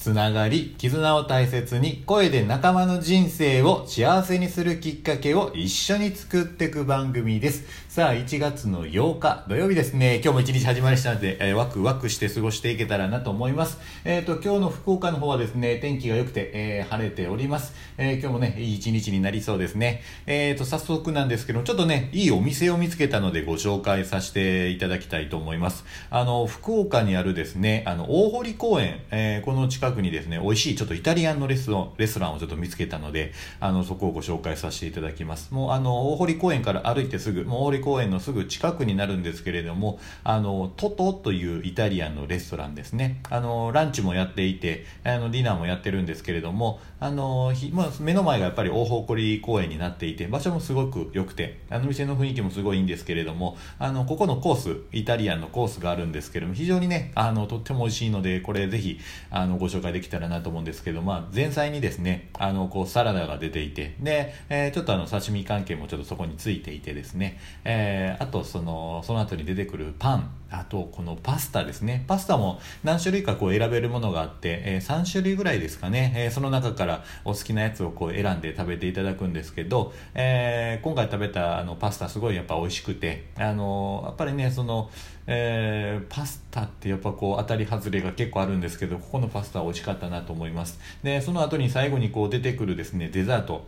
つながり、絆を大切に声で仲間の人生を幸せにするきっかけを一緒に作っていく番組です。さあ、1月の8日土曜日ですね。今日も一日始まりしたので、えーワクワクして過ごしていけたらなと思います。えっ、と、今日の福岡の方はですね、天気が良くて、えー晴れております。え今日もね、いい一日になりそうですね。えっ、と、早速なんですけど、ちょっとね、いいお店を見つけたのでご紹介させていただきたいと思います。あの、福岡にあるですね、あの、大堀公園、えこの近くにですね、美味しいちょっとイタリアンのレストレストランをちょっと見つけたので、あの、そこをご紹介させていただきます。もう、あの、大堀公園から歩いてすぐ、もう大堀公園のすぐ近くになるんですけれども、あの、トトというイタリアンのレストランですね。あの、ランチもやっていて、あの、ディナーもやってるんですけれども、あの、ひまあ、目の前がやっぱり大堀公園になっていて、場所もすごく良くて、あの店の雰囲気もすごいいいんですけれども、あの、ここのコース、イタリアンのコースがあるんですけれども、非常にね、あの、とっても美味しいので、これぜひ、あの、ご紹介できたらなと思うんですけど、まあ、前菜にですね、あの、こう、サラダが出ていて、で、えーちょっとあの、刺身関係もちょっとそこについていてですね、えーあと、その、その後に出てくるパン、あと、このパスタですね。パスタも何種類かこう選べるものがあって、え3種類ぐらいですかね、えーその中からお好きなやつをこう選んで食べていただくんですけど、えー今回食べたあのパスタすごいやっぱ美味しくて、あのやっぱりね、その、えーパスタってやっぱこう当たり外れが結構あるんですけど、ここのパスタは美味しかったなと思います。で、その後に最後にこう出てくるですね、デザート。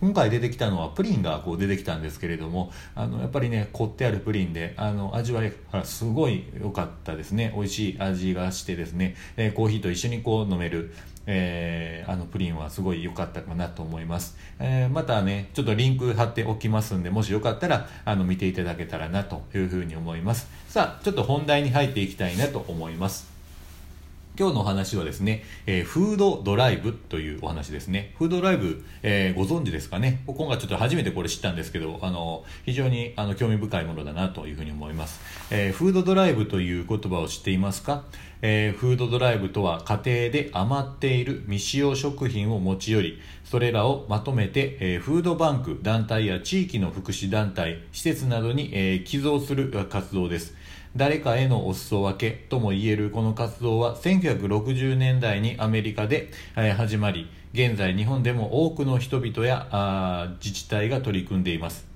今回出てきたのはプリンがこう出てきたんですけれどもあのやっぱりね凝ってあるプリンであの味わいがすごい良かったですね美味しい味がしてですね、えコーヒーと一緒にこう飲めるえーあのプリンはすごい良かったかなと思います、えーまたねちょっとリンク貼っておきますんでもしよかったらあの見ていただけたらなというふうに思いますさあちょっと本題に入っていきたいなと思います今日のお話はですね、えーフードドライブというお話ですね。フードドライブ、えーご存知ですかね？今回ちょっと初めてこれ知ったんですけど、あの、非常にあの興味深いものだなというふうに思います。えーフードドライブという言葉を知っていますか？えーフードドライブとは家庭で余っている未使用食品を持ち寄り、それらをまとめて、えーフードバンク、団体や地域の福祉団体、施設などに、えー寄贈する活動です。誰かへのお裾分けとも言えるこの活動は1960年代にアメリカで始まり現在日本でも多くの人々や自治体が取り組んでいます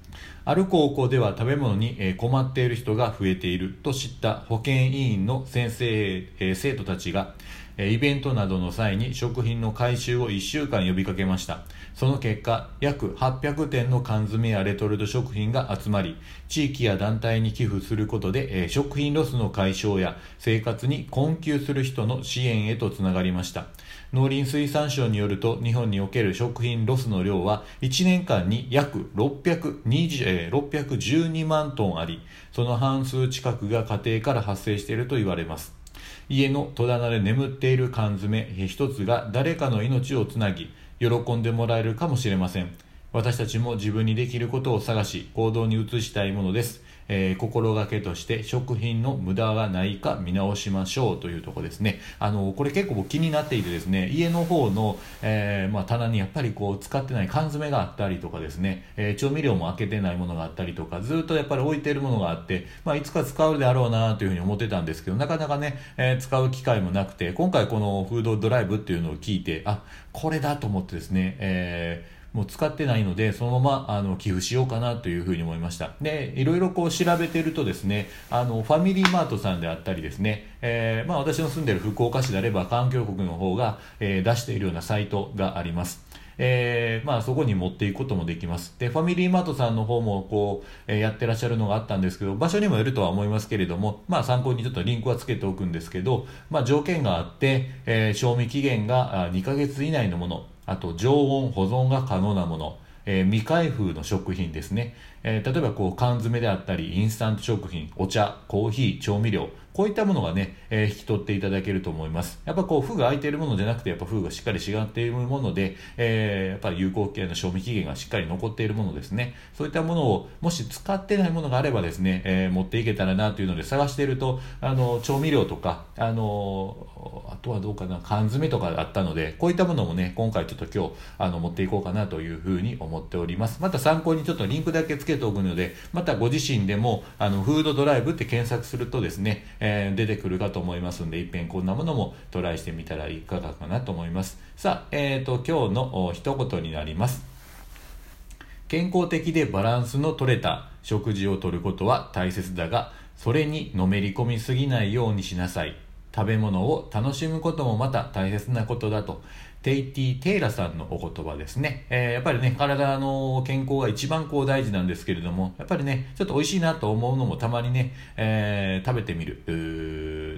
ある高校では食べ物に困っている人が増えていると知った保健委員の先生、生徒たちがイベントなどの際に食品の回収を1週間呼びかけました。その結果約800点の缶詰やレトルト食品が集まり地域や団体に寄付することで、食品ロスの解消や生活に困窮する人の支援へとつながりました。農林水産省によると日本における食品ロスの量は1年間に約620え612万トンありその半数近くが家庭から発生していると言われます。家の戸棚で眠っている缶詰一つが誰かの命をつなぎ喜んでもらえるかもしれません。私たちも自分にできることを探し行動に移したいものです、えー心がけとして食品の無駄がないか見直しましょうというところですね。あのこれ結構気になっていてですね家の方の、えーまあ、棚にやっぱりこう使ってない缶詰があったりとかですね、えー調味料も開けてないものがあったりとかずっとやっぱり置いているものがあって、まあ、いつか使うであろうなというふうに思ってたんですけどなかなかね、えー使う機会もなくて今回このフードドライブっていうのを聞いてあこれだと思ってですね、えーもう使ってないので、そのままあの寄付しようかなというふうに思いました。で、いろいろこう調べてるとですね、あの、ファミリーマートさんであったりですね、えーまあ私の住んでる福岡市であれば環境国の方が、えー出しているようなサイトがあります。えーまあそこに持っていくこともできます。で、ファミリーマートさんの方もこう、えーやってらっしゃるのがあったんですけど、場所にもよるとは思いますけれども、まあ参考にちょっとリンクはつけておくんですけど、まあ条件があって、えー賞味期限が2ヶ月以内のもの、あと常温保存が可能なもの、えー未開封の食品ですね、えー例えばこう缶詰であったりインスタント食品お茶コーヒー調味料。こういったものがね、えー引き取っていただけると思います。やっぱこう、封が開いているものじゃなくて、やっぱ封がしっかりしがっているもので、えーやっぱり有効期限の賞味期限がしっかり残っているものですね。そういったものを、もし使ってないものがあればですね、えー持っていけたらなというので探していると、あの、調味料とか、あの、あとはどうかな、缶詰とかあったので、こういったものもね、今回ちょっと今日、あの、持っていこうかなというふうに思っております。また参考にちょっとリンクだけつけておくので、またご自身でも、あの、フードドライブって検索するとですね、えー、出てくるかと思いますんで、いっぺんこんなものもトライしてみたらいかがかなと思います。さあ、えっ、ー、と、今日の一言になります。健康的でバランスの取れた食事をとることは大切だが、それにのめり込みすぎないようにしなさい。食べ物を楽しむこともまた大切なことだと。テイティ・テイラさんのお言葉ですね。えー、やっぱりね、体の健康が一番こう大事なんですけれども、やっぱりね、ちょっと美味しいなと思うのもたまにね、えー、食べてみる。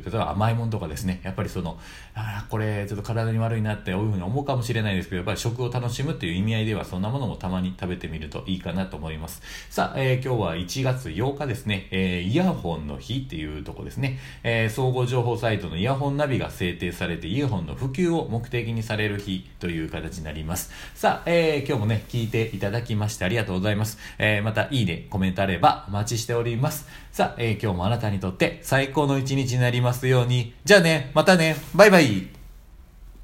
例えば甘いものとかですね、やっぱりその、ああ、これちょっと体に悪いなっていうふうに思うかもしれないですけど、やっぱり食を楽しむっていう意味合いでは、そんなものもたまに食べてみるといいかなと思います。さあ、えー、今日は1月8日ですね、えー、イヤホンの日っていうとこですね、えー、総合情報サイトのイヤホンナビが制定されて、イヤホンの普及を目的にされる日という形になります。さあ、えー、今日もね、聞いていただきましてありがとうございます。えー、また、いいね、コメントあればお待ちしております。さあ、えー、今日もあなたにとって最高の一日になりますますように。じゃあね、またね、バイバイ